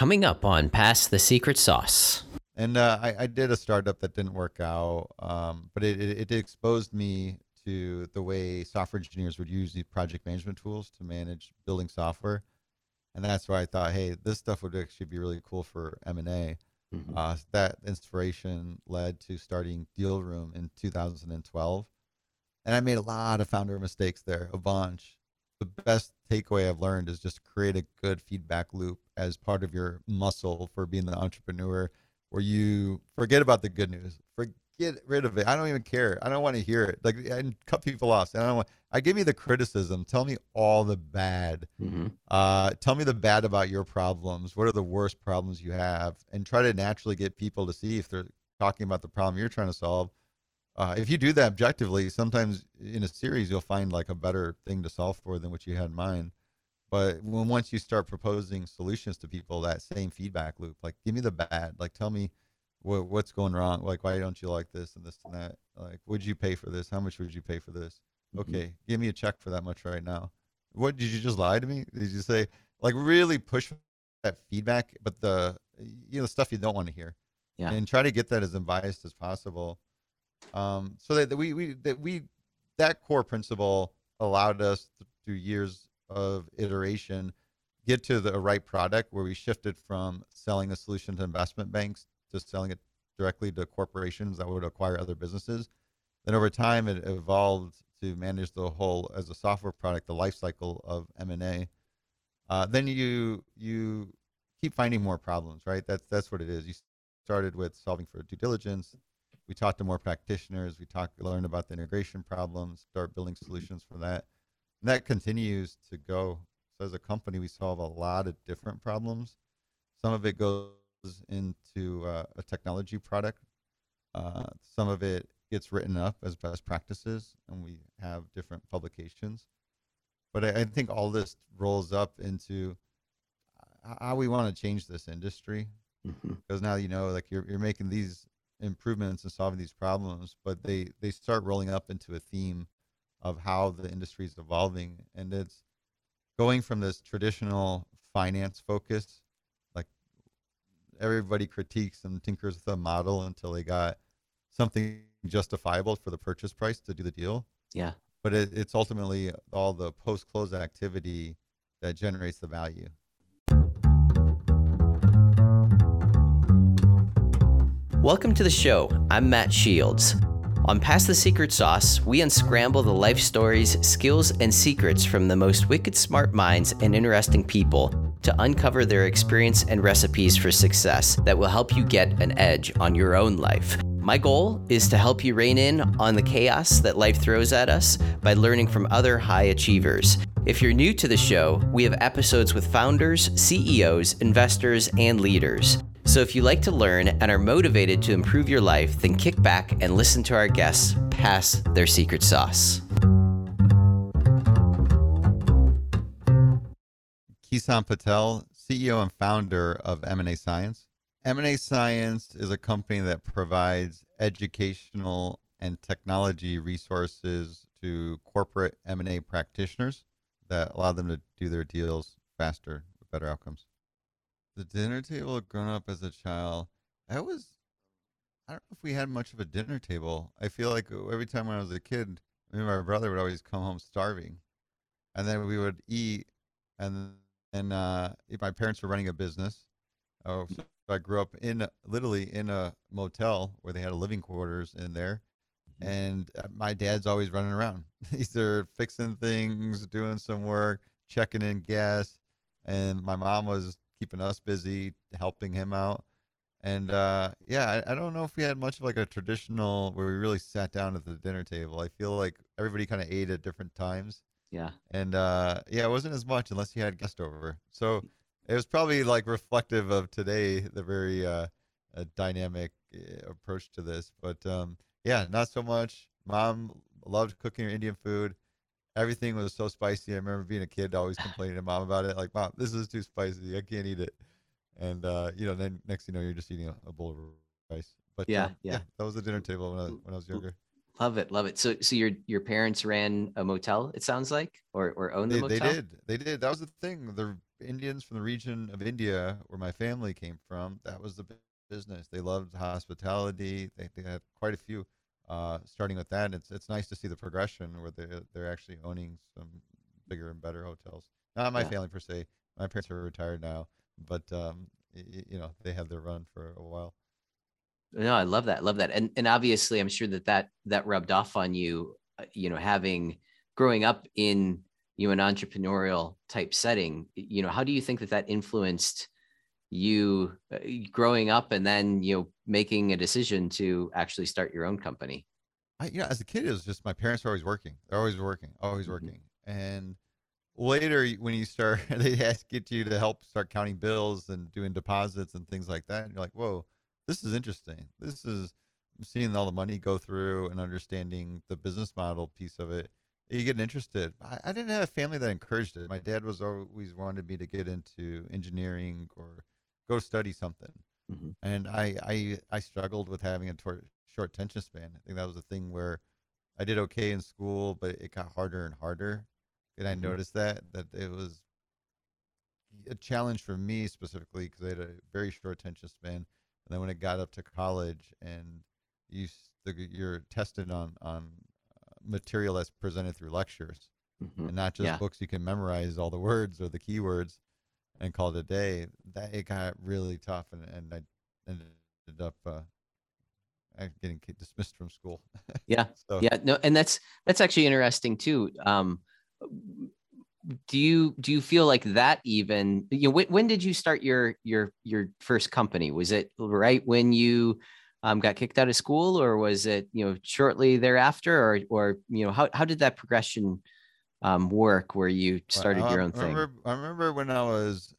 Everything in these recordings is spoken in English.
coming up on Pass the Secret Sauce. And uh, I, I, did a startup that didn't work out, um, but it, it, it, exposed me to the way software engineers would use these project management tools to manage building software. And that's why I thought, hey, this stuff would actually be really cool for M&A. Mm-hmm. Uh, that inspiration led to starting Deal Room in 2012. And I made a lot of founder mistakes there, a bunch. The best takeaway I've learned is just create a good feedback loop as part of your muscle for being the entrepreneur where you forget about the good news, forget rid of it. I don't even care. I don't want to hear it. Like and cut people off. I don't want. I give me the criticism. Tell me all the bad. Mm-hmm. Uh, tell me the bad about your problems. What are the worst problems you have? And try to naturally get people to see if they're talking about the problem you're trying to solve. Uh, if you do that objectively, sometimes in a series you'll find like a better thing to solve for than what you had in mind. But when once you start proposing solutions to people, that same feedback loop, like give me the bad, like tell me what, what's going wrong, like why don't you like this and this and that, like would you pay for this? How much would you pay for this? Mm-hmm. Okay, give me a check for that much right now. What did you just lie to me? Did you say like really push that feedback, but the you know stuff you don't want to hear, yeah, and try to get that as unbiased as possible, um, so that, that we we that we that core principle allowed us through years of iteration get to the right product where we shifted from selling a solution to investment banks to selling it directly to corporations that would acquire other businesses. Then over time, it evolved to manage the whole as a software product, the life cycle of M and A. Uh, then you you keep finding more problems, right? That's that's what it is. You started with solving for due diligence. We talked to more practitioners. We talked, learned about the integration problems, start building solutions for that and that continues to go. So as a company, we solve a lot of different problems. Some of it goes into uh, a technology product. Uh, some of it gets written up as best practices, and we have different publications. But I, I think all this rolls up into how we want to change this industry. Because mm-hmm. now you know, like you're you're making these improvements and solving these problems, but they they start rolling up into a theme of how the industry is evolving and it's going from this traditional finance focus like everybody critiques and tinkers with a model until they got something justifiable for the purchase price to do the deal. Yeah. But it, it's ultimately all the post close activity that generates the value. Welcome to the show. I'm matt shields on Pass the Secret Sauce, we unscramble the life stories, skills, and secrets from the most wicked smart minds and interesting people to uncover their experience and recipes for success that will help you get an edge on your own life. My goal is to help you rein in on the chaos that life throws at us by learning from other high achievers. If you're new to the show, we have episodes with founders, CEOs, investors, and leaders. So if you like to learn and are motivated to improve your life, then kick back and listen to our guests pass their secret sauce. Kison Patel, CEO and founder of M&A Science. M&A Science is a company that provides educational and technology resources to corporate M&A practitioners that allow them to do their deals faster with better outcomes the dinner table growing up as a child, that was I don't know if we had much of a dinner table. I feel like uh, every time when I was a kid, me and my brother would always come home starving, and then we would eat, and and uh, if my parents were running a business, oh, so I grew up in literally in a motel where they had a living quarters in there, mm-hmm. and uh, my dad's always running around, He's either fixing things, doing some work, checking in gas, and my mom was keeping us busy, helping him out. And uh, yeah, I, I, don't know if we had much of like a traditional where we really sat down at the dinner table. I feel like everybody kind of ate at different times. Yeah. And uh, yeah, it wasn't as much unless you had guest over. So it was probably like reflective of today, the very uh, dynamic eh, approach to this. But um, yeah, not so much. Mom loved cooking her Indian food everything was so spicy. I remember being a kid, always complaining to mom about it. Like, mom, this is too spicy. I can't eat it. And uh, you know, then next thing you know, you're just eating a, a bowl of rice. But yeah, um, yeah, yeah, that was the dinner table when I, when I was younger. Love it, love it. So, so your your parents ran a motel. It sounds like, or or owned they, the motel. They did, they did. That was the thing. The Indians from the region of India where my family came from. That was the business. They loved hospitality. They, they had quite a few. Uh, starting with that, it's it's nice to see the progression where they they're actually owning some bigger and better hotels. Not my yeah. family per se. My parents are retired now, but um, y- you know they have their run for a while. No, I love that. Love that. And and obviously, I'm sure that that that rubbed off on you. Uh, you know, having growing up in you know, an entrepreneurial type setting. You know, how do you think that that influenced? You uh, growing up and then you know making a decision to actually start your own company. I, you know as a kid it was just my parents were always working. They're always working always mm-hmm. working. And later when you start they ask get you to help start counting bills and doing deposits and things like that and you're like whoa this is interesting. This is seeing all the money go through and understanding the business model piece of it. You get interested. I, I didn't have a family that encouraged it. My dad was always wanted me to get into engineering or go study something. Mm-hmm. And I, I I struggled with having a tor- short attention span. I think that was a thing where I did okay in school, but it got harder and harder. And I mm-hmm. noticed that that it was a challenge for me specifically because I had a very short attention span. And then when it got up to college and you you're tested on on uh, material that's presented through lectures mm-hmm. and not just yeah. books you can memorize all the words or the keywords and called it a day, that it got really tough, and, and I ended up uh, getting dismissed from school. yeah, so. yeah, no, and that's that's actually interesting too. Um, do you do you feel like that even you know when, when did you start your your your first company? Was it right when you um, got kicked out of school, or was it you know shortly thereafter, or or you know how how did that progression? Um, work where you started well, your own I remember, thing? I remember when I was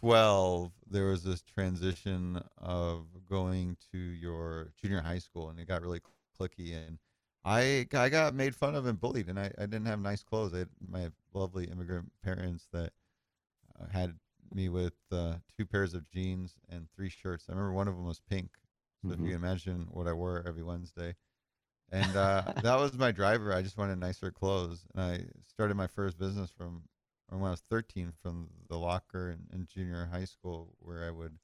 12, there was this transition of going to your junior high school, and it got really cliquey. And I, I got made fun of and bullied, and I, I didn't have nice clothes. I had my lovely immigrant parents that uh, had me with uh, two pairs of jeans and three shirts. I remember one of them was pink. So mm-hmm. if you mm-hmm. can imagine what I wore every Wednesday and uh, that was my driver. I just wanted nicer clothes, and I started my first business from, when I was 13 from the locker in, in junior high school, where I would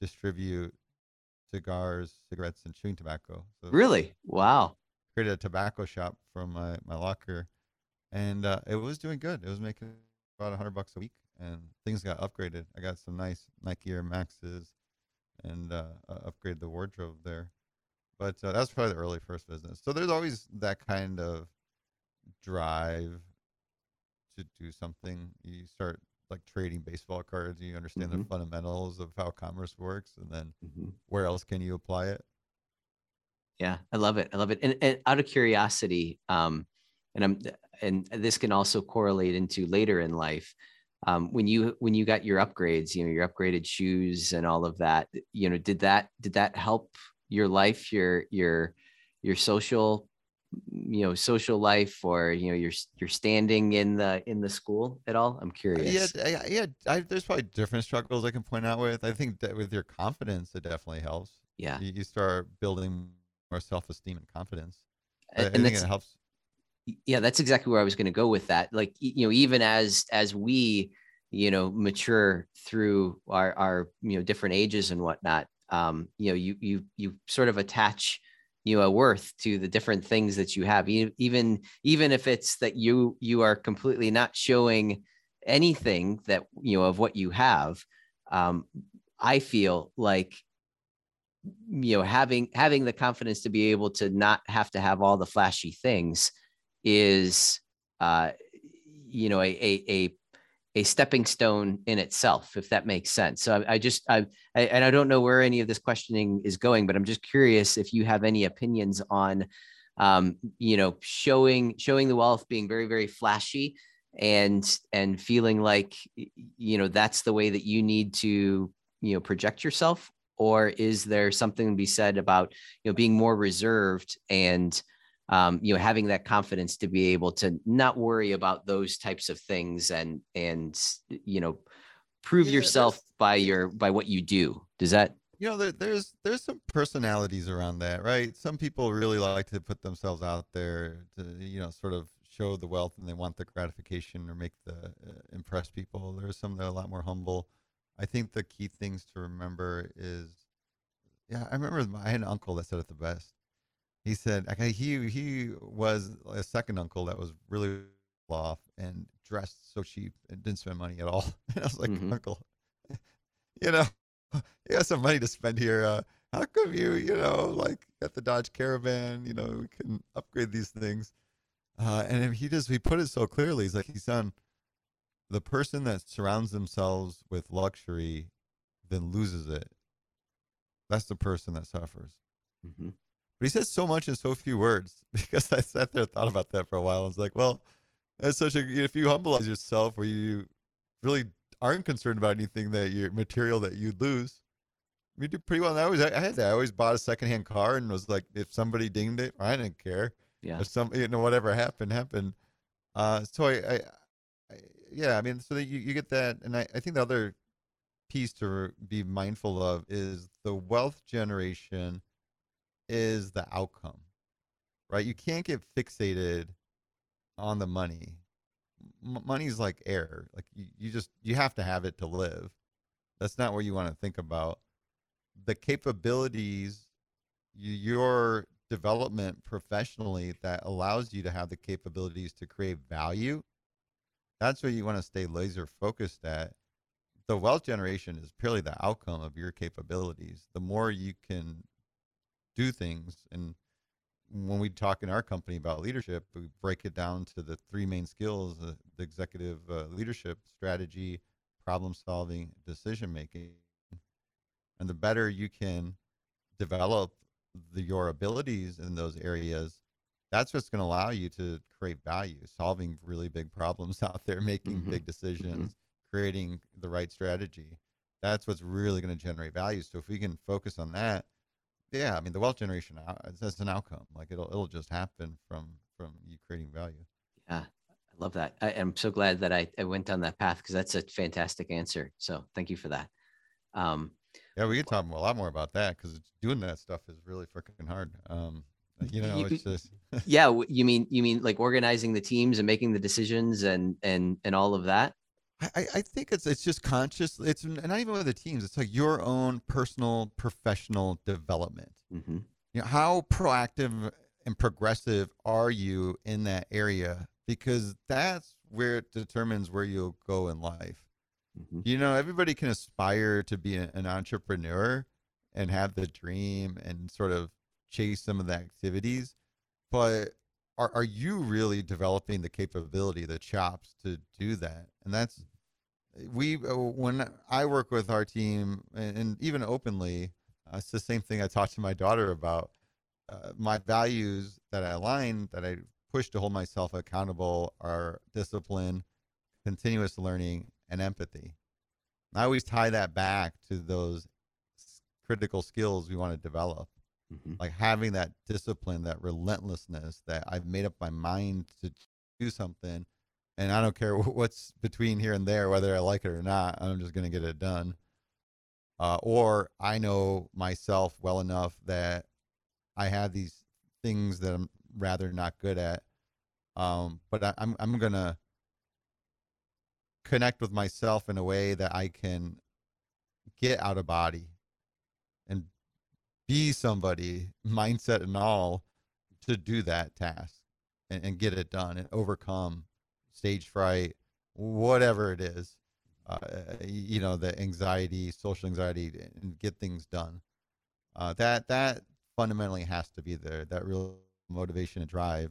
distribute cigars, cigarettes, and chewing tobacco. So really, wow! Created a tobacco shop from my my locker, and uh, it was doing good. It was making about hundred bucks a week, and things got upgraded. I got some nice Nike Air Maxes, and uh, upgraded the wardrobe there but uh, that's probably the early first business. So there's always that kind of drive to do something. You start like trading baseball cards. You understand mm-hmm. the fundamentals of how commerce works, and then mm-hmm. where else can you apply it? Yeah, I love it. I love it. And, and out of curiosity, um, and I'm and this can also correlate into later in life. Um, when you when you got your upgrades, you know, your upgraded shoes and all of that, you know, did that did that help your life, your your your social you know social life or you know your your standing in the in the school at all? I'm curious. yeah yeah I, there's probably different struggles i can point out with. I think that with your confidence it definitely helps. Yeah. You, you start building more self-esteem and confidence. And, I, I think it helps. Yeah that's exactly where i was going to go with that. Like you know even as as we you know mature through our our you know different ages and whatnot um, you know you you you sort of attach you know a worth to the different things that you have. Even even if it's that you you are completely not showing anything that you know of what you have um, i feel like you know having having the confidence to be able to not have to have all the flashy things is uh you know a a, a a stepping stone in itself, if that makes sense. So I, I just, I, I, and I don't know where any of this questioning is going, but I'm just curious if you have any opinions on, um, you know, showing showing the wealth, being very very flashy, and and feeling like, you know, that's the way that you need to, you know, project yourself, or is there something to be said about, you know, being more reserved and um, you know having that confidence to be able to not worry about those types of things and and you know prove yeah, yourself by your by what you do does that you know there, there's there's some personalities around that right some people really like to put themselves out there to you know sort of show the wealth and they want the gratification or make the uh, impress people. There are some that are a lot more humble. I think the key things to remember is, yeah, I remember my, I had an uncle that said it the best. He said he he was a second uncle that was really off and dressed so cheap and didn't spend money at all. And I was like, Mhm. Uncle, you know, you have some money to spend here. Uh, how come you, you know, like got the Dodge Caravan? You know, we can upgrade these things. Uh, and he just he put it so clearly. He's like, he's son, the person that surrounds themselves with luxury, then loses it. That's the person that suffers. hmm But he says so much in so few words because I sat there and thought about that for a while. I was like, well, that's such a if you humbilize yourself where you really aren't concerned about anything that your material that you'd lose, you do pretty well. And I always I had that. I always bought a secondhand car and was like, if somebody dinged it, I didn't care. Yeah. If some you know whatever happened happened. Uh, so I, I, I yeah, I mean, so that you you get that, and I I think the other piece to be mindful of is the wealth generation is the outcome, right? You can't get fixated on the money. M- money's like air. Like you, you just you have to have it to live. That's not what you want to think about. The capabilities, your development professionally that allows you to have the capabilities to create value. That's what you want to stay laser focused at the wealth generation is purely the outcome of your capabilities. The more you can do things, and when we talk in our company about leadership, we break it down to the three main skills: uh, the executive uh, leadership, strategy, problem solving, decision making. And the better you can develop the, your abilities in those areas, that's what's going to allow you to create value, solving really big problems out there, making Mhm. big decisions, creating the right strategy. That's what's really going to generate value. So if we can focus on that, yeah, I mean the wealth generation just an outcome. Like it'll it'll just happen from from you creating value. Yeah, I love that. I, I'm so glad that I, I went down that path because that's a fantastic answer. So thank you for that. Um, Yeah, we could talk a lot more about that because doing that stuff is really freaking hard. Um, you know, You- it's just yeah, you mean you mean like organizing the teams and making the decisions and and and all of that. I, I think it's it's just conscious. It's not even with the teams. It's like your own personal professional development. hmm You know, how proactive and progressive are you in that area? Because that's where it determines where you'll go in life. hmm You know, everybody can aspire to be an entrepreneur and have the dream and sort of chase some of the activities, but are are you really developing the capability, the chops to do that? And that's we uh, when I work with our team and, and even openly, uh, it's the same thing I talk to my daughter about. Uh, my values that I align, that I push to hold myself accountable, are discipline, continuous learning, and empathy. I always tie that back to those critical skills we want to develop, hmm like having that discipline, that relentlessness, that I've made up my mind to do something, and I don't care what's between here and there, whether I like it or not. I'm just going to get it done. Uh, or I know myself well enough that I have these things that I'm rather not good at, um, but I, I'm I'm gonna connect with myself in a way that I can get out of body and be somebody, mindset and all, to do that task and, and get it done and overcome stage fright, whatever it is, uh, you know, the anxiety, social anxiety, and get things done. Uh, that that fundamentally has to be there. That real motivation and drive.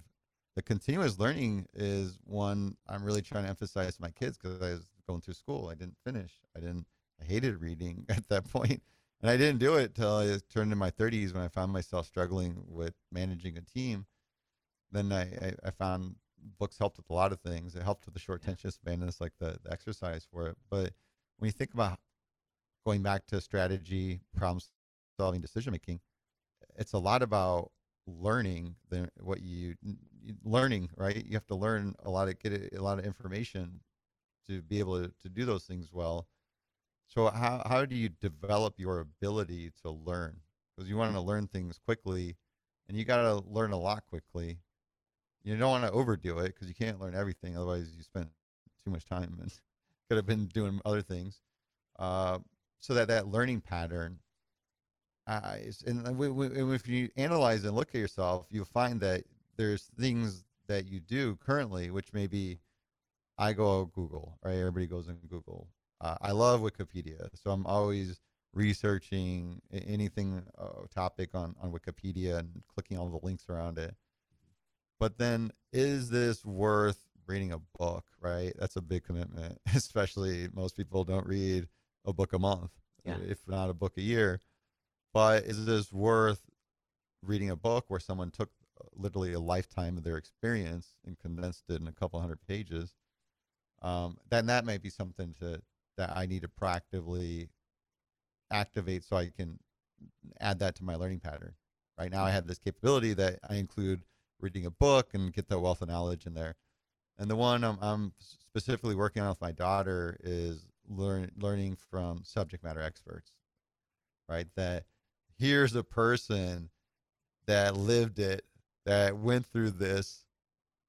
The continuous learning is one I'm really trying to emphasize to my kids because I was going through school. I didn't finish. I didn't. I hated reading at that point, and I didn't do it till I turned in my 30s when I found myself struggling with managing a team. Then I, I, I found books helped with a lot of things. It helped with the short attention span. And it's like the, the exercise for it. But when you think about going back to strategy, problem solving, decision making, it's a lot about learning the what you you- learning right. You have to learn a lot of get a, a lot of information to be able to, to do those things well. So how how do you develop your ability to learn? Because you want to mm. learn things quickly, and you got to learn a lot quickly. You don't want to overdo it because you can't learn everything. Otherwise, you spend too much time and could have been doing other things. Uh, so that that learning pattern, uh, and, we, we, if you analyze and look at yourself, you'll find that there's things that you do currently, which maybe I go Google, right? Everybody goes in Google. Uh, I love Wikipedia, so I'm always researching anything uh, topic on on Wikipedia and clicking all the links around it. But then, is this worth reading a book? Right, that's a big commitment. Especially most people don't read a book a month, yeah. if not a book a year. But is this worth reading a book where someone took uh, literally a lifetime of their experience and condensed it in a couple hundred pages? Um, then that might be something to that I need to proactively activate so I can add that to my learning pattern. Right now, I have this capability that I include reading a book and get that wealth of knowledge in there. And the one I'm, I'm specifically working on with my daughter is learn, learning from subject matter experts, right? That here's a person that lived it, that went through this.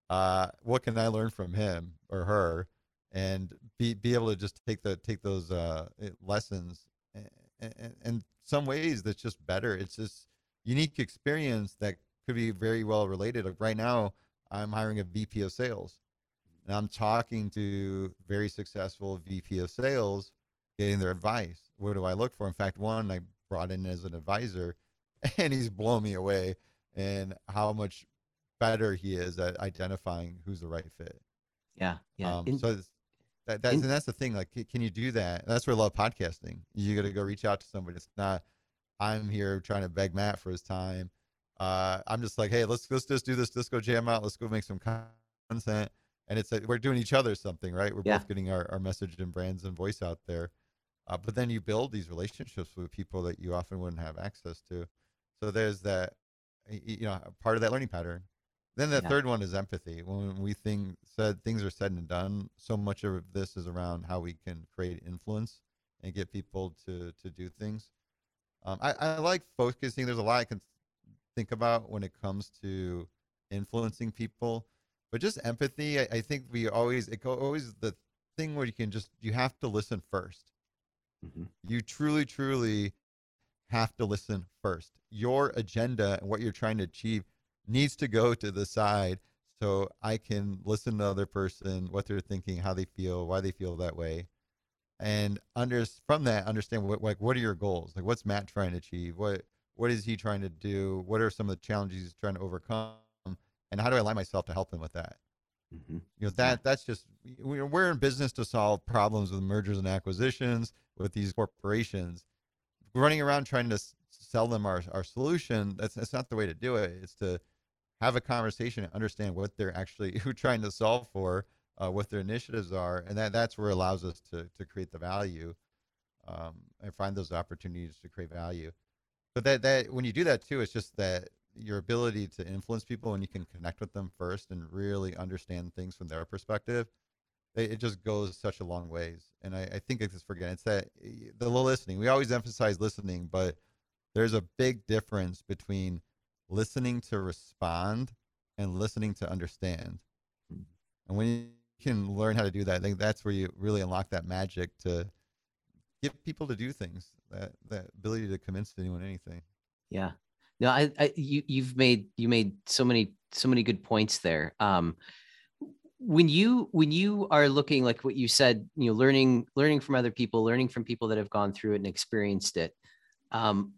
Uh, what can I learn from him or her? And be, be able to just take the take those uh, lessons and, and some ways that's just better. It's just unique experience that could be very well related. Like right now, I'm hiring a VP of sales, and I'm talking to very successful VP of sales, getting their advice. What do I look for? In fact, one I brought in as an advisor, and he's blown me away and how much better he is at identifying who's the right fit. Yeah, yeah. Um, in, so that, that's, and that's the thing. Like, can you do that? That's where I love podcasting. You got to go reach out to somebody. It's not, I'm here trying to beg Matt for his time. Uh, I'm just like, hey, let's let's just do this. Go jam out. Let's go make some content. And it's like we're doing each other something, right? We're yeah. both getting our, our message and brands and voice out there. Uh, but then you build these relationships with people that you often wouldn't have access to. So there's that, you know, part of that learning pattern. Then the yeah. third one is empathy. When we think said things are said and done, so much of this is around how we can create influence and get people to to do things. Um, I, I like focusing. There's a lot I can think about when it comes to influencing people, but just empathy. I, I think we always it always the thing where you can just you have to listen 1st mm-hmm. You truly, truly have to listen first. Your agenda and what you're trying to achieve needs to go to the side so I can listen to the other person, what they're thinking, how they feel, why they feel that way, and under from that understand what like what are your goals? Like what's Matt trying to achieve? What what is he trying to do? What are some of the challenges he's trying to overcome? And how do I align myself to help him with that? Mm-hmm. You know that that's just we're in business to solve problems with mergers and acquisitions with these corporations. Running around trying to sell them our, our solution that's that's not the way to do it. It's to have a conversation and understand what they're actually who trying to solve for, uh, what their initiatives are, and that that's where it allows us to to create the value um, and find those opportunities to create value. But that that when you do that too, it's just that your ability to influence people and you can connect with them first and really understand things from their perspective it, just goes such a long ways and i, I think it's forget it's that eh, the listening we always emphasize listening but there's a big difference between listening to respond and listening to understand. Mm-hmm. And when you can learn how to do that, I think that's where you really unlock that magic to get people to do things. That that ability to convince anyone anything. Yeah. No, I, I you you've made you made so many so many good points there. Um when you when you are looking like what you said, you know, learning learning from other people, learning from people that have gone through it and experienced it. Um,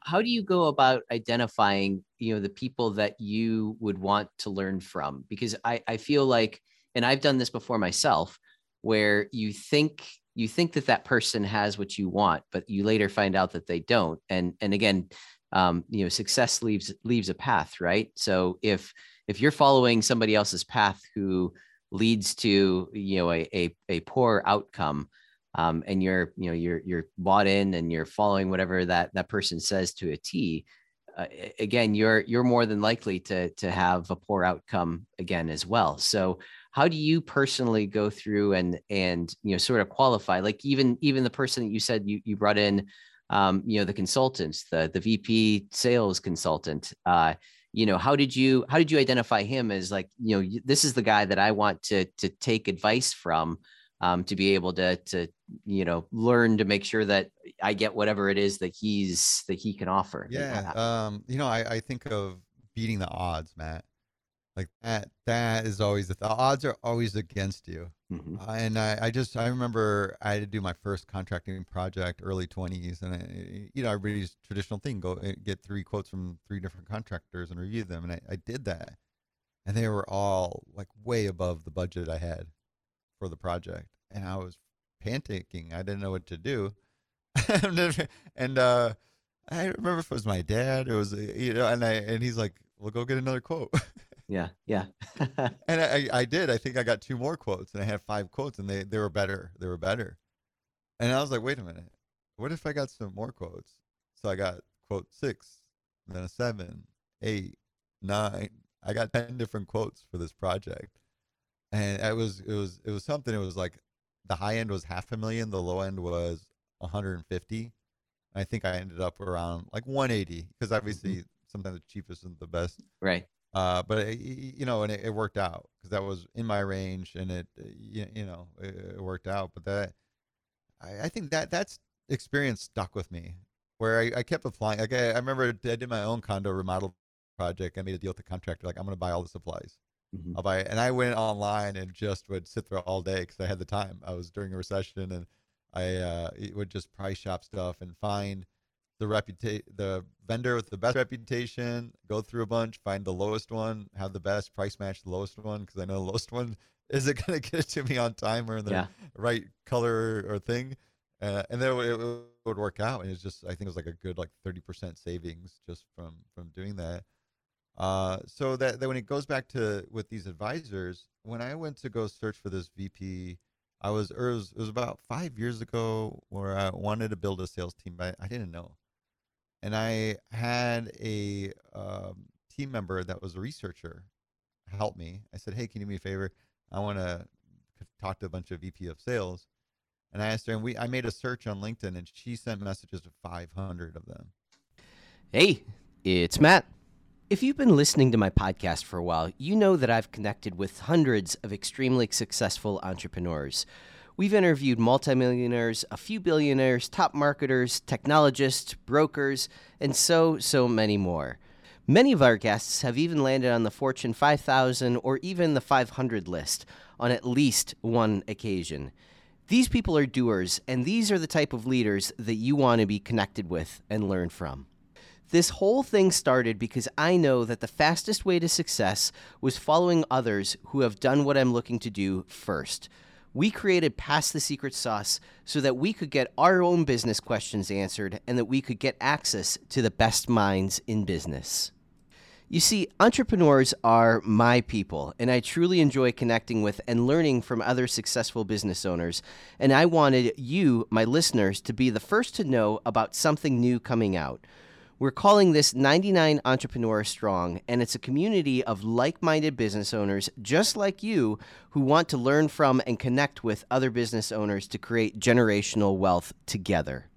how do you go about identifying you know the people that you would want to learn from because i i feel like and i've done this before myself where you think you think that that person has what you want but you later find out that they don't and and again um, you know success leaves leaves a path right so if if you're following somebody else's path who leads to you know a a, a poor outcome um, and you're you know you're you're bought in and you're following whatever that that person says to a T, uh, again you're you're more than likely to to have a poor outcome again as well. So how do you personally go through and and you know sort of qualify? Like even even the person that you said you you brought in um, you know the consultants the the VP sales consultant uh, you know how did you how did you identify him as like you know this is the guy that i want to to take advice from um, to be able to to you know learn to make sure that i get whatever it is that he's that he can offer yeah um you know i i think of beating the odds matt like that that is always the, the odds are always against you. Mm-hmm. uh, and I, I just i remember i had to do my first contracting project early 20s and I, you know everybody's traditional thing go eh, get three quotes from three different contractors and review them and I, I did that. And they were all like way above the budget i had for the project. And i was panicking i didn't know what to do. And uh i remember if it was my dad it was you know and i and he's like well go get another quote yeah, yeah. and I, I did. I think I got two more quotes, and I had five quotes, and they they were better. They were better. And I was like, wait a minute, what if I got some more quotes? So I got quote six, then a seven, eight, nine. I got ten different quotes for this project, and it was it was it was something. It was like the high end was half a million, the low end was 150. I think I ended up around like 180 because obviously mm-hmm. sometimes the cheapest isn't the best. Right. Uh, but it, you know, and it, it worked out because that was in my range, and it you, you know it, it, worked out. But that I, I, think that that's experience stuck with me, where I, I kept applying. Like I, I, remember I did my own condo remodel project. I made a deal with the contractor, like I'm going to buy all the supplies. Mm-hmm. I'll buy, it. and I went online and just would sit there all day because I had the time. I was during a recession, and I uh, would just price shop stuff and find the reputation, the vendor with the best reputation, go through a bunch, find the lowest one, have the best price match the lowest one because I know the lowest one is it going to get it to me on time or in the yeah. right color or thing, uh, and then it, it, would work out. And it's just I think it was like a good like thirty percent savings just from from doing that. Uh, so that, that when it goes back to with these advisors, when I went to go search for this VP, I was, it was, it was about five years ago where I wanted to build a sales team, but I didn't know and I had a um, team member that was a researcher help me. I said, "Hey, can you do me a favor? I want to talk to a bunch of VP of sales." And I asked her, and we I made a search on LinkedIn, and she sent messages to 500 of them. Hey, it's Matt. If you've been listening to my podcast for a while, you know that I've connected with hundreds of extremely successful entrepreneurs We've interviewed multimillionaires, a few billionaires, top marketers, technologists, brokers, and so, so many more. Many of our guests have even landed on the Fortune 5000 or even the 500 list on at least one occasion. These people are doers, and these are the type of leaders that you want to be connected with and learn from. This whole thing started because I know that the fastest way to success was following others who have done what I'm looking to do first we created Pass the Secret Sauce so that we could get our own business questions answered and that we could get access to the best minds in business. You see, entrepreneurs are my people, and I truly enjoy connecting with and learning from other successful business owners. And I wanted you, my listeners, to be the first to know about something new coming out. We're calling this 99 Entrepreneur Strong, and it's a community of like minded business owners just like you who want to learn from and connect with other business owners to create generational wealth together.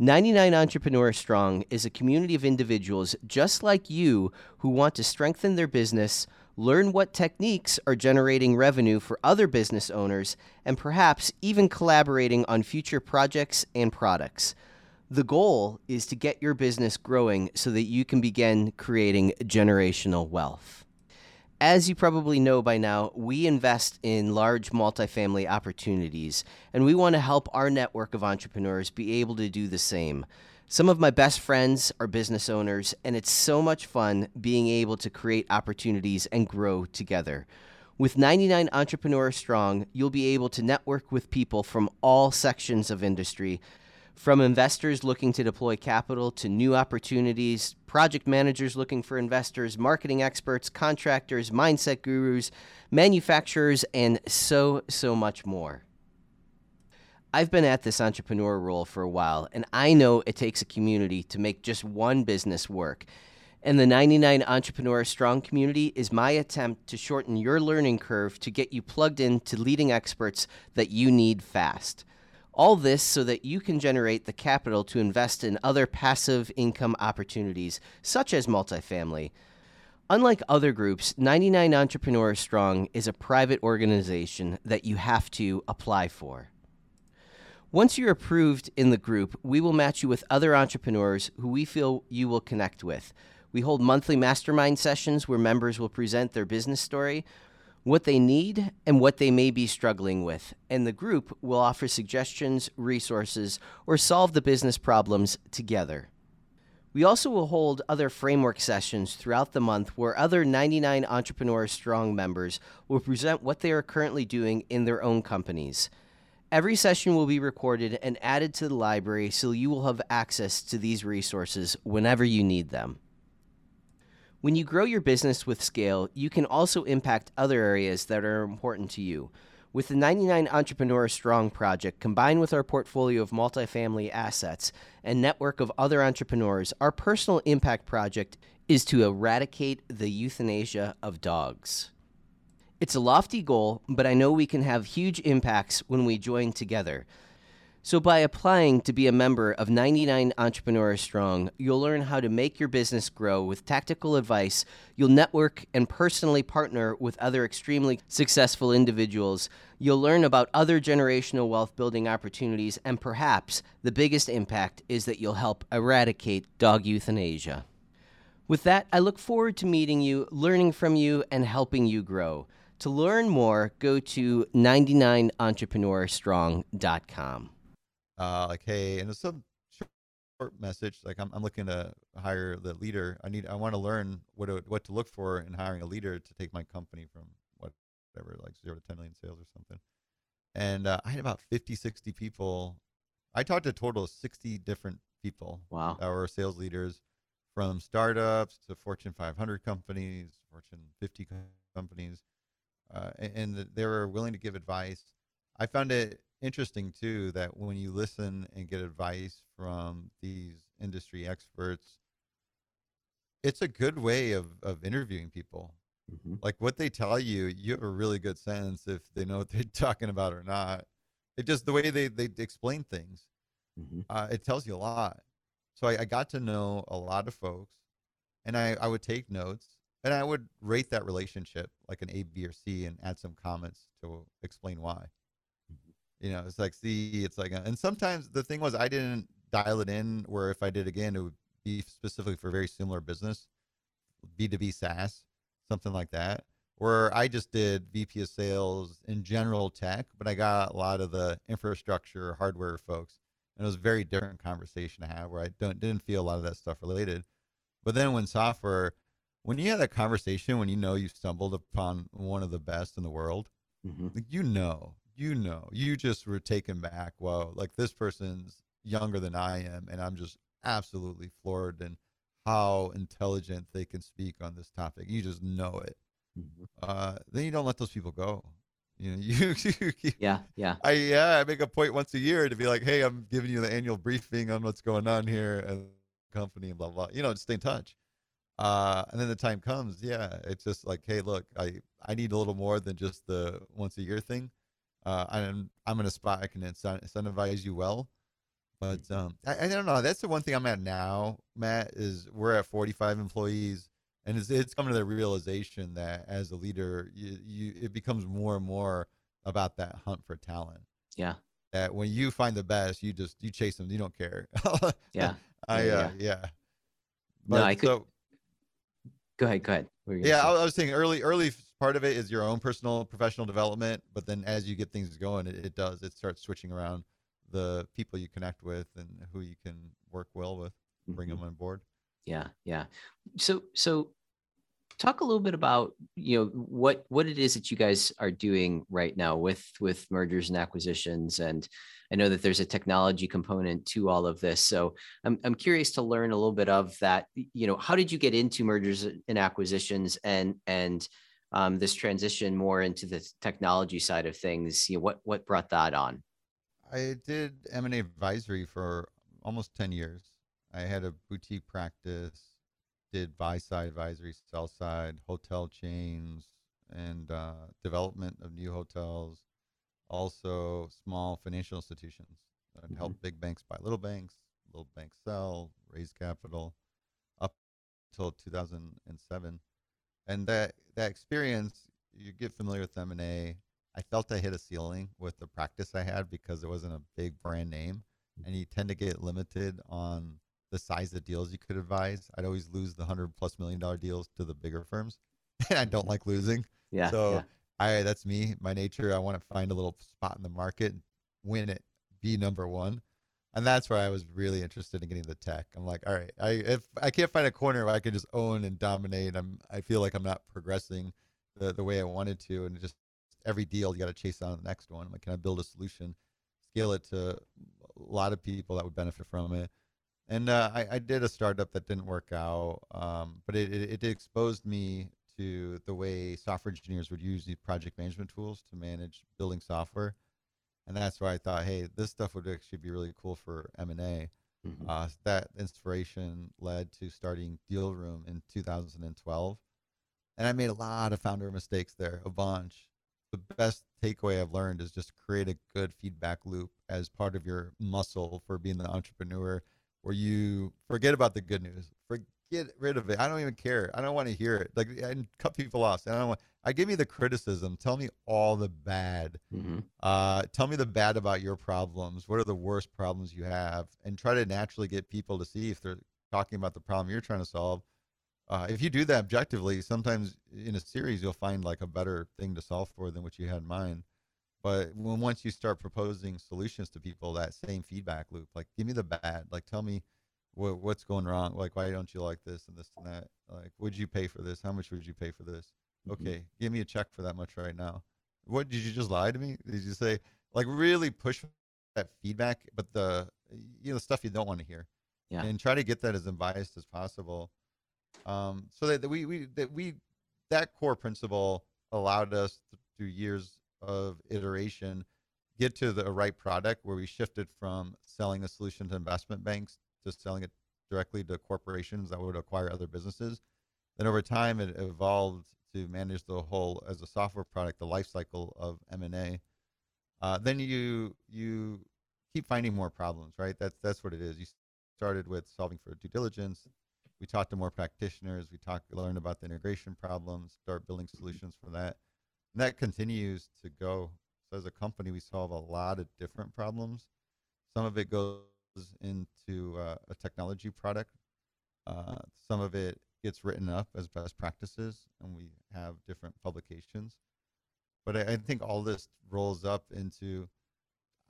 99 Entrepreneur Strong is a community of individuals just like you who want to strengthen their business, learn what techniques are generating revenue for other business owners, and perhaps even collaborating on future projects and products. The goal is to get your business growing so that you can begin creating generational wealth. As you probably know by now, we invest in large multifamily opportunities, and we want to help our network of entrepreneurs be able to do the same. Some of my best friends are business owners, and it's so much fun being able to create opportunities and grow together. With 99 Entrepreneurs Strong, you'll be able to network with people from all sections of industry from investors looking to deploy capital to new opportunities, project managers looking for investors, marketing experts, contractors, mindset gurus, manufacturers, and so, so much more. I've been at this entrepreneur role for a while, and I know it takes a community to make just one business work. And the 99 Entrepreneur Strong community is my attempt to shorten your learning curve to get you plugged into leading experts that you need fast. All this so that you can generate the capital to invest in other passive income opportunities, such as multifamily. Unlike other groups, 99 Entrepreneurs Strong is a private organization that you have to apply for. Once you're approved in the group, we will match you with other entrepreneurs who we feel you will connect with. We hold monthly mastermind sessions where members will present their business story, what they need, and what they may be struggling with. And the group will offer suggestions, resources, or solve the business problems together. We also will hold other framework sessions throughout the month where other 99 Entrepreneur Strong members will present what they are currently doing in their own companies. Every session will be recorded and added to the library so you will have access to these resources whenever you need them. When you grow your business with scale, you can also impact other areas that are important to you. With the 99 Entrepreneur Strong project, combined with our portfolio of multifamily assets and network of other entrepreneurs, our personal impact project is to eradicate the euthanasia of dogs. It's a lofty goal, but I know we can have huge impacts when we join together. So, by applying to be a member of 99 Entrepreneurs Strong, you'll learn how to make your business grow with tactical advice. You'll network and personally partner with other extremely successful individuals. You'll learn about other generational wealth building opportunities. And perhaps the biggest impact is that you'll help eradicate dog euthanasia. With that, I look forward to meeting you, learning from you, and helping you grow. To learn more, go to 99entrepreneurstrong.com. Uh, like, hey, and it's some short message. Like, I'm, I'm looking to hire the leader. I need, I want to learn what to, what to look for in hiring a leader to take my company from whatever, like zero to 10 million sales or something. And uh, I had about 50, 60 people. I talked to a total of 60 different people. Wow. That were sales leaders from startups to Fortune 500 companies, Fortune 50 companies uh, and, they were willing to give advice. I found it interesting too that when you listen and get advice from these industry experts, it's a good way of, of interviewing people. Mm-hmm. Like what they tell you, you have a really good sense if they know what they're talking about or not. It just the way they, they explain things, mm-hmm. uh, it tells you a lot. So I, I, got to know a lot of folks and I, I would take notes and I would rate that relationship like an A, B, or C, and add some comments to explain why. You know, it's like see, it's like, a, and sometimes the thing was I didn't dial it in where if I did again, it would be specifically for very similar business, B two B SaaS, something like that. Where I just did VP of Sales in general tech, but I got a lot of the infrastructure, hardware folks, and it was a very different conversation to have where I don't didn't feel a lot of that stuff related. But then when software when you have that conversation when you know you stumbled upon one of the best in the world mm-hmm. you know you know you just were taken back whoa like this person's younger than i am and i'm just absolutely floored and how intelligent they can speak on this topic. You just know it. Mm-hmm. uh, then you don't let those people go. You know you, you yeah yeah. I yeah i make a point once a year to be like hey i'm giving you the annual briefing on what's going on here at the company and blah blah. You know just stay in touch. Uh, and then the time comes, yeah, it's just like, hey, look, I I need a little more than just the once a year thing. Uh, I'm I'm in a spot I can incentivize you well, but mm-hmm. um, I, I don't know. That's the one thing I'm at now, Matt. Is we're at 45 employees, and it's it's coming to the realization that as a leader, you, you it becomes more and more about that hunt for talent. Yeah. That when you find the best, you just you chase them. You don't care. yeah. I yeah. Uh, yeah. But, no, I could. So, Go ahead. Go ahead. Yeah, I, I was saying early, early part of it is your own personal professional development, but then as you get things going, it, it does. It starts switching around the people you connect with and who you can work well with, bring mm-hmm. them on board. Yeah, yeah. So, so talk a little bit about you know what what it is that you guys are doing right now with with mergers and acquisitions and i know that there's a technology component to all of this so i'm, I'm curious to learn a little bit of that you know how did you get into mergers and acquisitions and and um, this transition more into the technology side of things you know what what brought that on i did m&a advisory for almost 10 years i had a boutique practice did buy side advisory, sell side, hotel chains, and uh, development of new hotels. Also, small financial institutions that mm-hmm. help big banks buy little banks, little banks sell, raise capital. Up until 2007, and that that experience, you get familiar with M and A. I felt I hit a ceiling with the practice I had because it wasn't a big brand name, and you tend to get limited on the size of deals you could advise. I'd always lose the hundred plus million dollar deals to the bigger firms, and I don't like losing. Yeah. So yeah. I that's me, my nature. I want to find a little spot in the market, win it, be number one, and that's where I was really interested in getting the tech. I'm like, all right, I if I can't find a corner where I can just own and dominate, I'm I feel like I'm not progressing the the way I wanted to, and just every deal you got to chase down the next one. I'm like, can I build a solution, scale it to a lot of people that would benefit from it? And uh, I, I did a startup that didn't work out, um, but it, it, it exposed me to the way software engineers would use these project management tools to manage building software, and that's why I thought, hey, this stuff would actually be really cool for M and A. Mhm. Uh, that inspiration led to starting DealRoom in 2012, and I made a lot of founder mistakes there, a bunch. The best takeaway I've learned is just create a good feedback loop as part of your muscle for being the entrepreneur, where you forget about the good news, forget rid of it. I don't even care. I don't want to hear it. Like and cut people off. I don't want. I give me the criticism. Tell me all the bad. Mhm. Uh, tell me the bad about your problems. What are the worst problems you have? And try to naturally get people to see if they're talking about the problem you're trying to solve. Uh, if you do that objectively, sometimes in a series you'll find like a better thing to solve for than what you had in mind. But when once you start proposing solutions to people, that same feedback loop, like give me the bad, like tell me what, what's going wrong, like why don't you like this and this and that, like would you pay for this? How much would you pay for this? Mhm. Okay, give me a check for that much right now. What did you just lie to me? Did you say like really push that feedback, but the you know stuff you don't want to hear, Yeah. and try to get that as unbiased as possible, um, so that, that we we that we that core principle allowed us th- through years of iteration get to the right product where we shifted from selling a solution to investment banks to selling it directly to corporations that would acquire other businesses. Then over time, it evolved to manage the whole as a software product, the life cycle of M and A. Uh, then you you keep finding more problems, right? That's that's what it is. You started with solving for due diligence. We talked to more practitioners. We talked, learned about the integration problems, start building solutions for that. And that continues to go. So as a company, we solve a lot of different problems. Some of it goes into uh, a technology product. Uh, some of it gets written up as best practices, and we have different publications. But I, I think all this rolls up into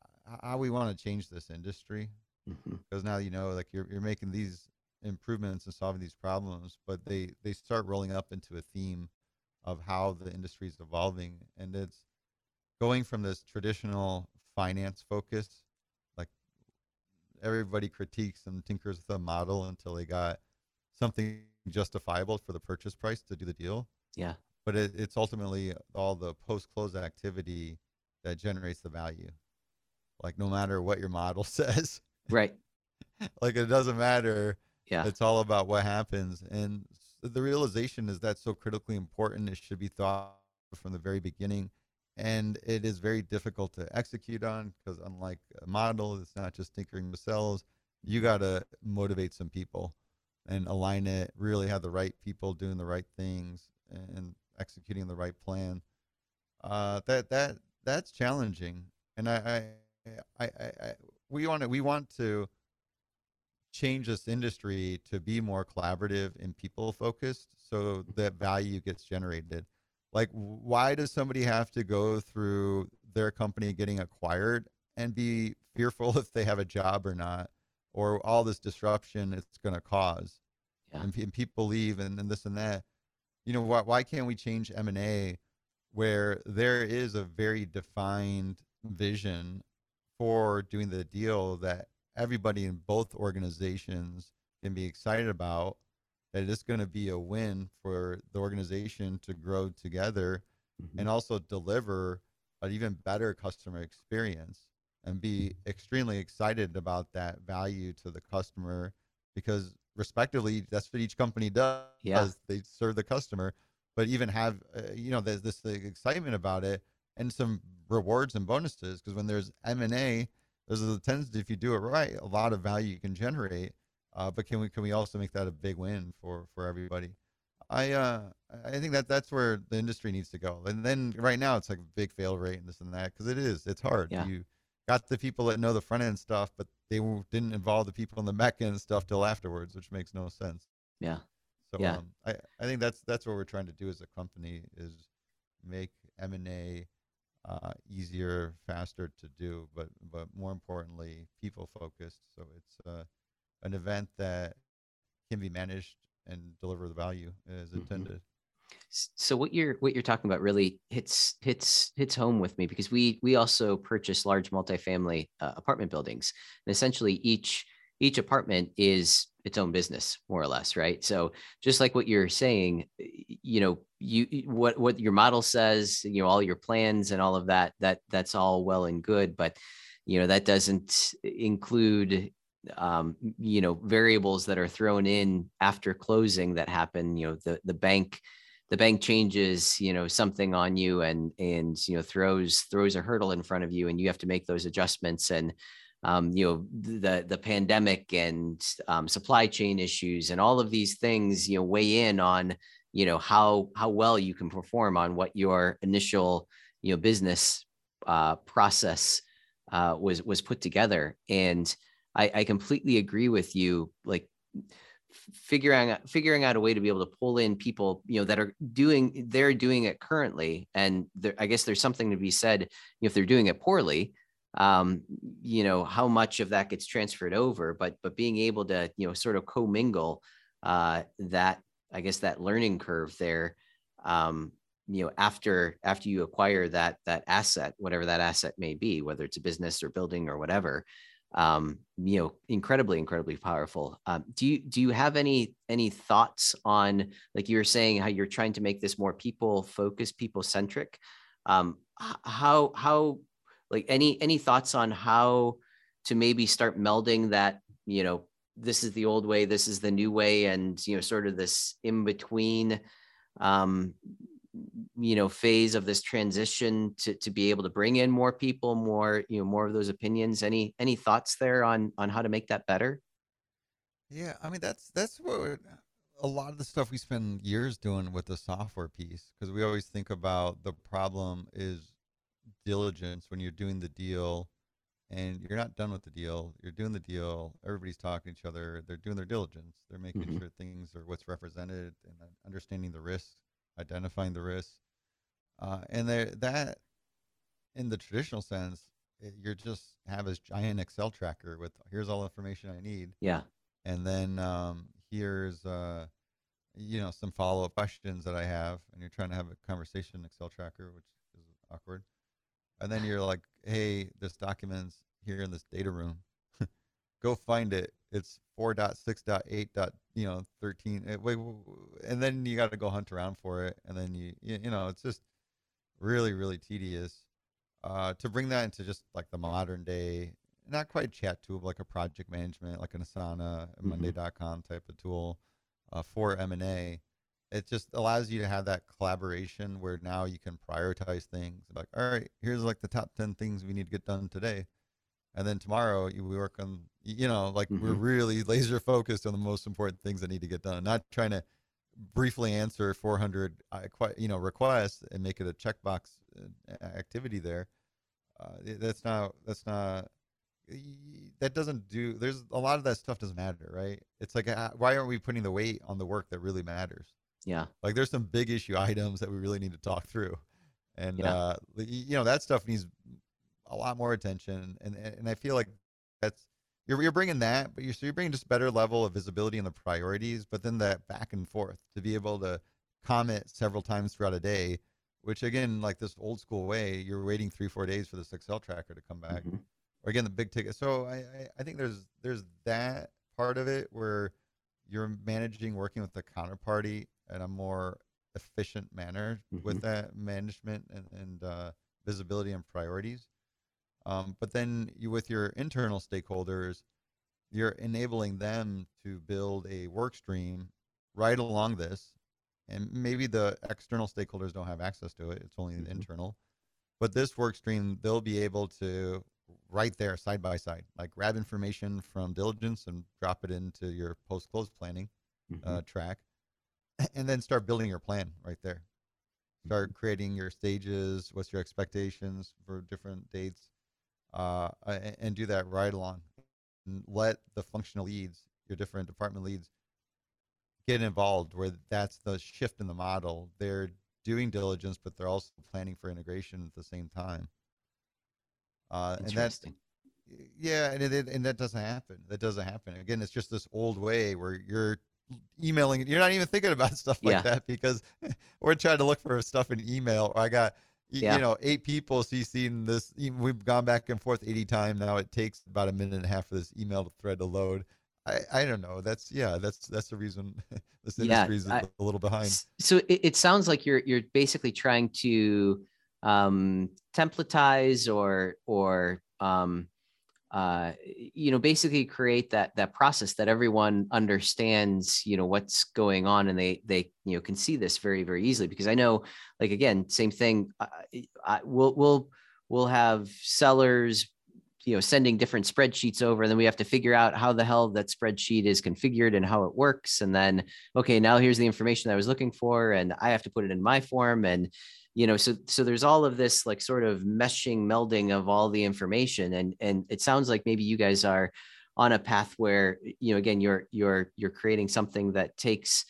uh, how we want to change this industry. Mm-hmm. Because now you know like you're, you're making these improvements and solving these problems but they they start rolling up into a theme of how the industry is evolving. And it's going from this traditional finance focus like everybody critiques and tinkers with a model until they got something justifiable for the purchase price to do the deal. Yeah. but it, it's ultimately all the post close activity that generates the value. Like no matter what your model says. Right. like it doesn't matter. Yeah. it's all about what happens. And the realization is that's so critically important. It should be thought from the very beginning. And it is very difficult to execute on because unlike a model it's not just tinkering with cells. You got to motivate some people and align it really have the right people doing the right things and executing the right plan. Uh that that that's challenging. And i i i, I, we want to we want to change this industry to be more collaborative and people focused so that value gets generated. Like why does somebody have to go through their company getting acquired and be fearful if they have a job or not or all this disruption it's going to cause Yeah. and, and people leave and, and this and that you know why, why can't we change m&a where there is a very defined vision for doing the deal that everybody in both organizations can be excited about that it's going to be a win for the organization to grow together Mhm. and also deliver an even better customer experience and be extremely excited about that value to the customer because respectively that's what each company does Yeah. they serve the customer but even have uh, you know there's this excitement about it and some rewards and bonuses because when there's m&a there's a tendency if you do it right a lot of value you can generate uh, but can we can we also make that a big win for for everybody I uh I think that that's where the industry needs to go. And then right now it's like a big fail rate and this and that because it is. It's hard. Yeah. You got the people that know the front end stuff, but they didn't involve the people in the back end stuff till afterwards, which makes no sense. Yeah. So Yeah. um, I I think that's that's what we're trying to do as a company is make M and A uh, easier, faster to do, but but more importantly, people focused. So it's uh, an event that can be managed and deliver the value as Mhm. intended. So what you're what you're talking about really hits hits hits home with me because we we also purchase large multifamily uh, apartment buildings. And essentially each each apartment is its own business more or less right? So just like what you're saying you know you what what your model says you know all your plans and all of that that that's all well and good but you know that doesn't include um, you know variables that are thrown in after closing that happen you know the the bank the bank changes you know something on you and and you know throws throws a hurdle in front of you and you have to make those adjustments and um, you know the the pandemic and um, supply chain issues and all of these things you know weigh in on you know how how well you can perform on what your initial you know business uh, process uh, was was put together. And I, I completely agree with you like figuring out figuring out a way to be able to pull in people you know that are doing they're doing it currently and there, i guess there's something to be said you know, if they're doing it poorly um you know how much of that gets transferred over but but being able to you know sort of commingle uh that i guess that learning curve there um you know after after you acquire that that asset whatever that asset may be whether it's a business or building or whatever um, you know, incredibly, incredibly powerful. Um, do you do you have any any thoughts on like you were saying how you're trying to make this more people focused, people centric? Um, how how like any any thoughts on how to maybe start melding that you know this is the old way, this is the new way, and you know sort of this in between um you know phase of this transition to to be able to bring in more people more you know more of those opinions any any thoughts there on on how to make that better Yeah, I mean that's that's what a lot of the stuff we spend years doing with the software piece because we always think about the problem is diligence when you're doing the deal and you're not done with the deal. You're doing the deal. Everybody's talking to each other. They're doing their diligence. They're making Mhm. sure things are what's represented and understanding the risks, identifying the risks. Uh, and there that in the traditional sense, it, you're just have this giant Excel tracker with here's all the information I need yeah and then um, here's uh, you know some follow up questions that I have, and you're trying to have a conversation in Excel tracker, which is awkward. And then you're like, hey, this document's here in this data room. Go find it. It's 4.6.8. dot, You know, 13. eh, wait, w- w- and then you got to go hunt around for it, and then you you, know it's just really really tedious. Uh, to bring that into just like the modern day not quite chat tool, but like a project management, like an Asana, a Mhm. Monday.com type of tool uh, for M&A. It just allows you to have that collaboration where now you can prioritize things. Like, all right, here's like the top 10 things we need to get done today. And then tomorrow you we work on, you know, like we're Mhm. really laser focused on the most important things that need to get done, not trying to briefly answer 400, uh, you know, requests and make it a checkbox uh, activity there. Uh, that's not, that's not, that doesn't do there's a lot of that stuff doesn't matter right it's like uh, why aren't we putting the weight on the work that really matters yeah like there's some big issue items that we really need to talk through and Yeah. uh you know that stuff needs a lot more attention and and i feel like that's you're, you're bringing that but you're so you're bringing just better level of visibility in the priorities but then that back and forth to be able to comment several times throughout a day which again like this old school way you're waiting three four days for this excel tracker to come back Mhm. or again the big ticket. So I, I I think there's there's that part of it where you're managing working with the counterparty in a more efficient manner with that management and, and uh, visibility and priorities. Um, but then you with your internal stakeholders, you're enabling them to build a work stream right along this. And maybe the external stakeholders don't have access to it. It's only the Mhm. internal. But this work stream, they'll be able to right there side by side, like grab information from diligence and drop it into your post close planning Mhm. uh, track. and then start building your plan right there. Start creating your stages. What's your expectations for different dates, uh, and do that right along. And let the functional leads, your different department leads, get involved. Where that's the shift in the model. They're doing diligence, but they're also planning for integration at the same time. Uh, and that's yeah, and it, and that doesn't happen. That doesn't happen. Again, it's just this old way where you're emailing. You're not even thinking about stuff like yeah. that because we're trying to look for stuff in email. Or I got yeah. you know eight people CCing this. We've gone back and forth 80 times now. It takes about a minute and a half for this email thread to load. I, I don't know. That's yeah. That's that's the reason this industry is yeah, a little behind. So it, it sounds like you're you're basically trying to um, templatize or or um, uh, you know basically create that that process that everyone understands you know what's going on and they they you know can see this very very easily. Because i know like again same thing I, I, we'll we'll we'll have sellers you know sending different spreadsheets over and then we have to figure out how the hell that spreadsheet is configured and how it works. And then okay now here's the information i was looking for and i have to put it in my form and you know so so there's all of this like sort of meshing melding of all the information and and it sounds like maybe you guys are on a path where you know again you're you're you're creating something that takes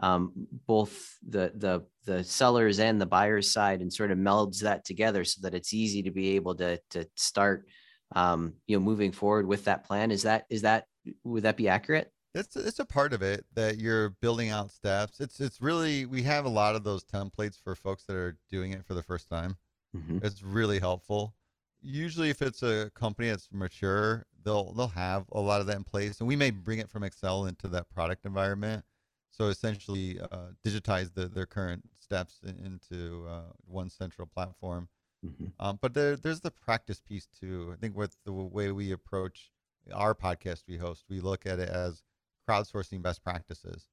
um, both the the the sellers and the buyers side and sort of melds that together so that it's easy to be able to to start um, you know moving forward with that plan. Is that is that would that be accurate it's it's a part of it that you're building out steps. It's it's really we have a lot of those templates for folks that are doing it for the first time. Mm-hmm. It's really helpful. Usually, if it's a company that's mature, they'll they'll have a lot of that in place, and we may bring it from Excel into that product environment. So essentially, uh, digitize the, their current steps into uh, one central platform. Mm-hmm. Um, but there, there's the practice piece too. I think with the way we approach our podcast we host, we look at it as crowdsourcing best practices.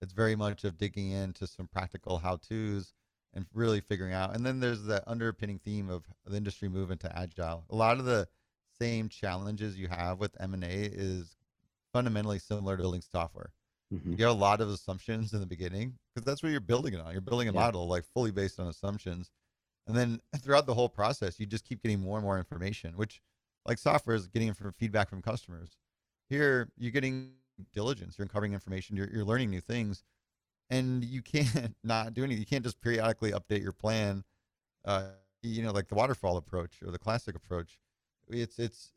It's very much of digging into some practical how to's and really figuring out. And then there's the underpinning theme of the industry moving to agile. A lot of the same challenges you have with M&A is fundamentally similar to building software. Mm-hmm. You get a lot of assumptions in the beginning because that's what you're building it on. You're building a yeah. model like fully based on assumptions. And then throughout the whole process, you just keep getting more and more information, which like software is getting from feedback from customers. Here, you're getting diligence. You're uncovering information. You're, you're learning new things, and you can't not do anything. You can't just periodically update your plan. Uh, you know, like the waterfall approach or the classic approach. It's it's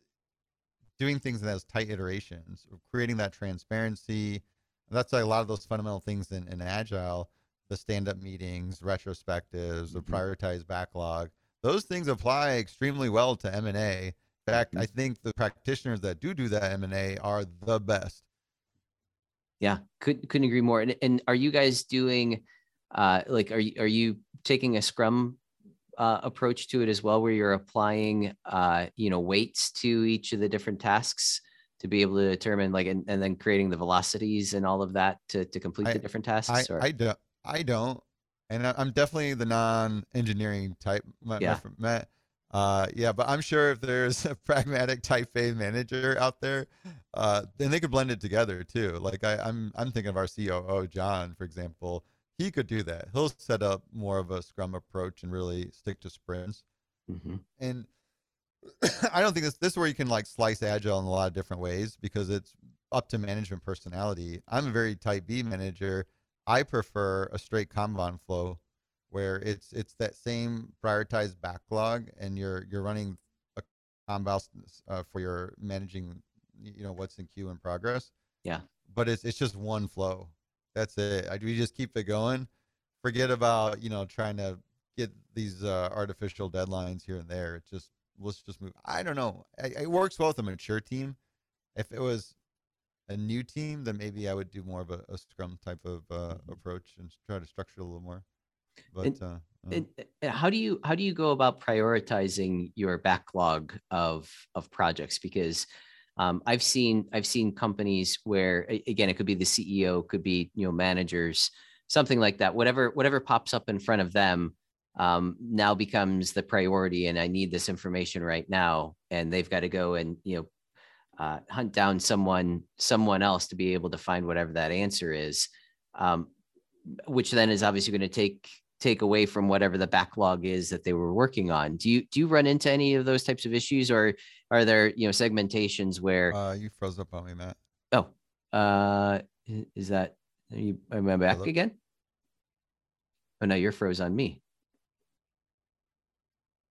doing things in those tight iterations, creating that transparency. That's like a lot of those fundamental things in, in agile. The stand-up meetings, retrospectives, the mm-hmm. prioritized backlog. Those things apply extremely well to M and A. In fact, mm-hmm. I think the practitioners that do do that M and A are the best yeah, could couldn't agree more. And, and are you guys doing uh, like are you are you taking a Scrum uh, approach to it as well, where you're applying uh, you know weights to each of the different tasks to be able to determine like and, and then creating the velocities and all of that to to complete I, the different tasks? I, or? I don't I don't, and I'm definitely the non-engineering type. My, yeah. My, uh, yeah, but I'm sure if there's a pragmatic type A manager out there, uh, then they could blend it together too. Like I, I'm, I'm thinking of our COO John, for example. He could do that. He'll set up more of a Scrum approach and really stick to sprints. Mm-hmm. And I don't think this this is where you can like slice agile in a lot of different ways because it's up to management personality. I'm a very type B manager. I prefer a straight Kanban flow where it's it's that same prioritized backlog and you're you're running a Kanban uh, for your managing you know what's in queue in progress. Yeah. But it's it's just one flow. That's it. I, we just keep it going. Forget about you know trying to get these uh, artificial deadlines here and there. It just let's just move. I don't know. It, it works well with a mature team. If it was a new team then maybe i would do more of a, a scrum type of uh, mm-hmm. approach and try to structure a little more but and, uh, uh, and uh, how do you how do you go about prioritizing your backlog of of projects? Because um, I've seen I've seen companies where again it could be the CEO, could be you know managers, something like that. Whatever whatever pops up in front of them um, now becomes the priority, and I need this information right now, and they've got to go and you know uh, hunt down someone someone else to be able to find whatever that answer is. Um, which then is obviously going to take take away from whatever the backlog is that they were working on. Do you do you run into any of those types of issues, or are there you know segmentations where? Uh, you froze up on me, Matt. Oh, uh, is that are you? Am I back Hello? again? Oh no, you're froze on me.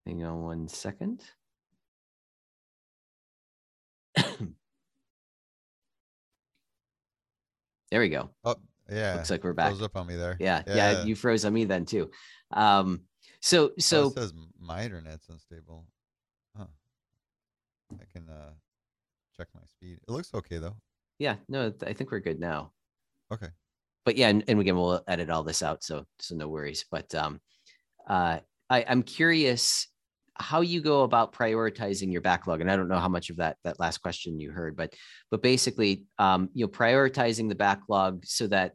Hang on one second. there we go. Oh, yeah. Looks like we're back. Froze up on me there. Yeah, yeah, you froze on me then too. Um, so Oh, so it says my internet's unstable. Huh. I can uh check my speed. It looks okay though. yeah, no, I think we're good now. Okay. But yeah, and, and again, we'll edit all this out, so so no worries. But um, uh, I, I'm curious how you go about prioritizing your backlog, and I don't know how much of that that last question you heard, but but basically, um, you know, prioritizing the backlog so that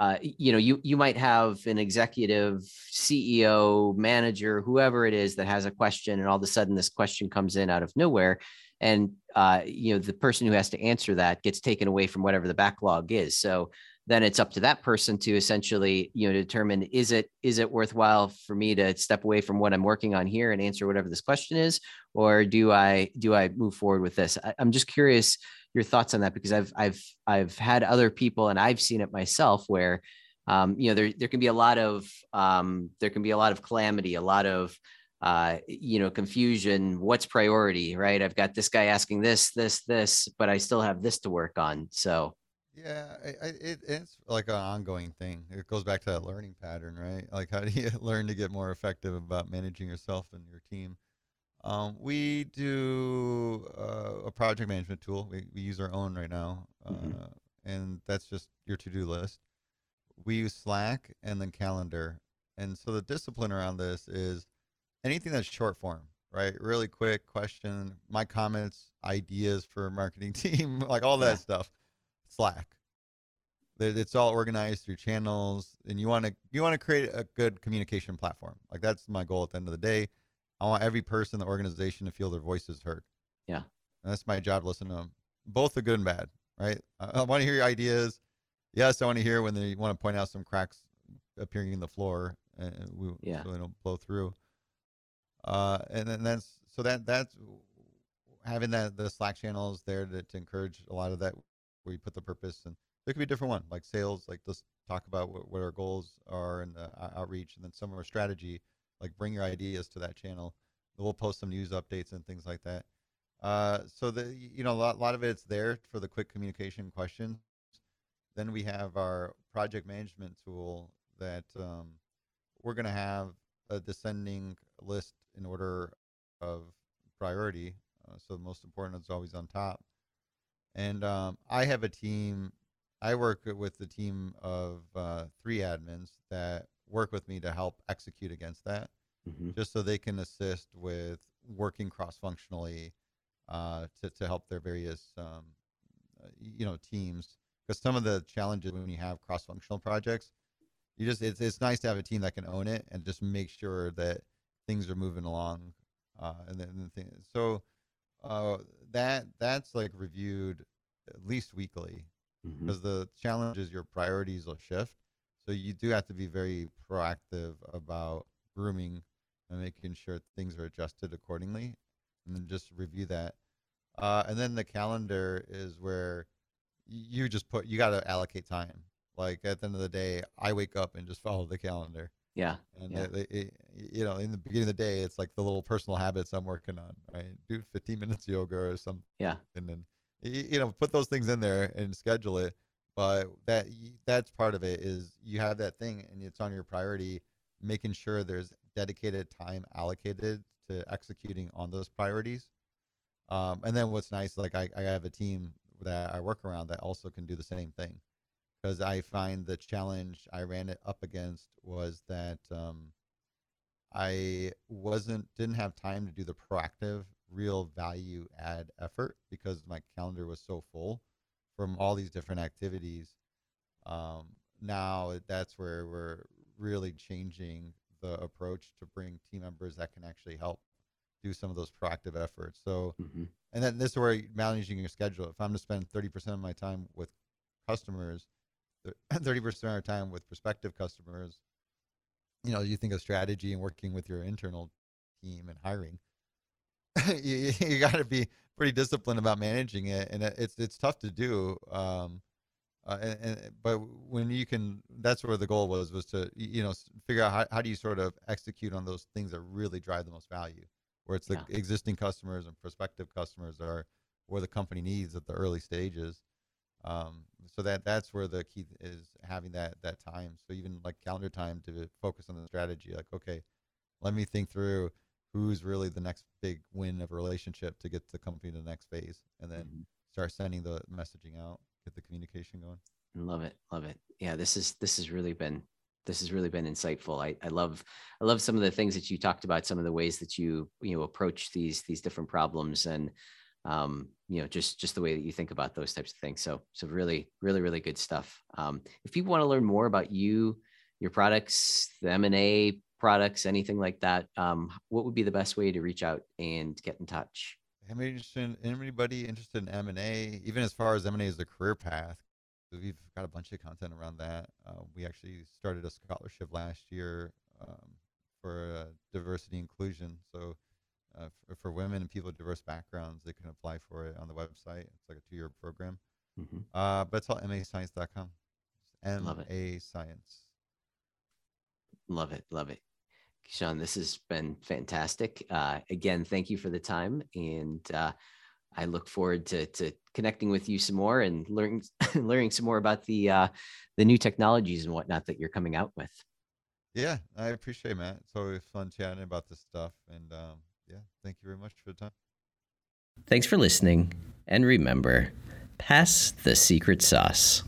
uh, you know you you might have an executive, CEO, manager, whoever it is that has a question, and all of a sudden this question comes in out of nowhere, and uh, you know the person who has to answer that gets taken away from whatever the backlog is. So then it's up to that person to essentially you know determine is it is it worthwhile for me to step away from what i'm working on here and answer whatever this question is? Or do i do i move forward with this? I, i'm just curious your thoughts on that because i've i've i've had other people and i've seen it myself where um, you know there there can be a lot of um, there can be a lot of calamity a lot of uh, you know confusion. What's priority right? I've got this guy asking this this this but i still have this to work on. So Yeah, I, I, it, it's like an ongoing thing. It goes back to that learning pattern, right? Like, how do you learn to get more effective about managing yourself and your team? Um, we do uh, a project management tool. We, we use our own right now, uh, Mhm. and that's just your to-do list. We use Slack and then Calendar, and so the discipline around this is anything that's short form, right? Really quick question, my comments, ideas for marketing team, like all that Yeah. stuff. Slack. That It's all organized through channels, and you want to you want to create a good communication platform. Like that's my goal at the end of the day. I want every person in the organization to feel their voices heard. Yeah. And that's my job. Listen to them, both the good and bad. Right. I, I want to hear your ideas. Yes, I want to hear when they want to point out some cracks appearing in the floor, and we, Yeah. so they don't blow through. Uh, and then that's so that that's having that the Slack channels there to, to encourage a lot of that where you put the purpose and there could be a different one like sales like let's talk about what, what our goals are and the outreach and then some of our strategy like bring your ideas to that channel we'll post some news updates and things like that uh, so the you know a lot, lot of it's there for the quick communication questions then we have our project management tool that um, we're going to have a descending list in order of priority. Uh, so the most important is always on top. And um, I have a team. I work with the team of uh, three admins that work with me to help execute against that, Mhm. just so they can assist with working cross-functionally uh, to to help their various um, you know teams. Because some of the challenges when you have cross-functional projects, you just it's it's nice to have a team that can own it and just make sure that things are moving along. Uh, and then the thing, so uh, that that's like reviewed at least weekly because the challenge is your priorities will shift. So you do have to be very proactive about grooming and making sure things are adjusted accordingly, and then just review that. Uh, and then the calendar is where you just put you got to allocate time. Like at the end of the day, I wake up and just follow the calendar. Yeah. And Yeah. it, it- you know, in the beginning of the day, it's like the little personal habits I'm working on. Right, do 15 minutes yoga or something Yeah. and then you know put those things in there and schedule it but that that's part of it is you have that thing and it's on your priority making sure there's dedicated time allocated to executing on those priorities um, and then what's nice like I, I have a team that i work around that also can do the same thing because i find the challenge i ran it up against was that um, I wasn't didn't have time to do the proactive real value add effort because my calendar was so full from all these different activities. Um, now that's where we're really changing the approach to bring team members that can actually help do some of those proactive efforts. So, Mhm. and then this is where managing your schedule. If I'm to spend 30% of my time with customers, 30 percent of our time with prospective customers. You know, you think of strategy and working with your internal team and hiring. you, you got to be pretty disciplined about managing it, and it's it's tough to do. Um, uh, and, and, but when you can, that's where the goal was was to you know figure out how, how do you sort of execute on those things that really drive the most value, where it's the yeah. existing customers and prospective customers are where the company needs at the early stages. Um, so that that's where the key is having that that time. So even like calendar time to focus on the strategy. Like okay, let me think through who's really the next big win of a relationship to get the company to the next phase, and then mm-hmm. start sending the messaging out, get the communication going. Love it, love it. Yeah, this is this has really been this has really been insightful. I, I love I love some of the things that you talked about, some of the ways that you you know approach these these different problems, and um, you know just just the way that you think about those types of things. So so really really really good stuff. Um, if people want to learn more about you, your products, the M and A products, anything like that, um, what would be the best way to reach out and get in touch? Anybody interested in M and A, even as far as M and A as a career path, we've got a bunch of content around that. Uh, we actually started a scholarship last year um, for uh, diversity inclusion. So uh, for, for, women and people with diverse backgrounds, they can apply for it on the website. It's like a two-year program. Mm-hmm. Uh, but it's all mascience.com. M A Science. Love it. Love it. Kison, this has been fantastic. Uh, again, thank you for the time. And uh, I look forward to, to connecting with you some more and learning, learning some more about the, uh, the new technologies and whatnot that you're coming out with. Yeah, I appreciate it, Matt. It's always fun chatting about this stuff. And um, yeah, thank you very much for the time. Thanks for listening. And remember, pass the secret sauce.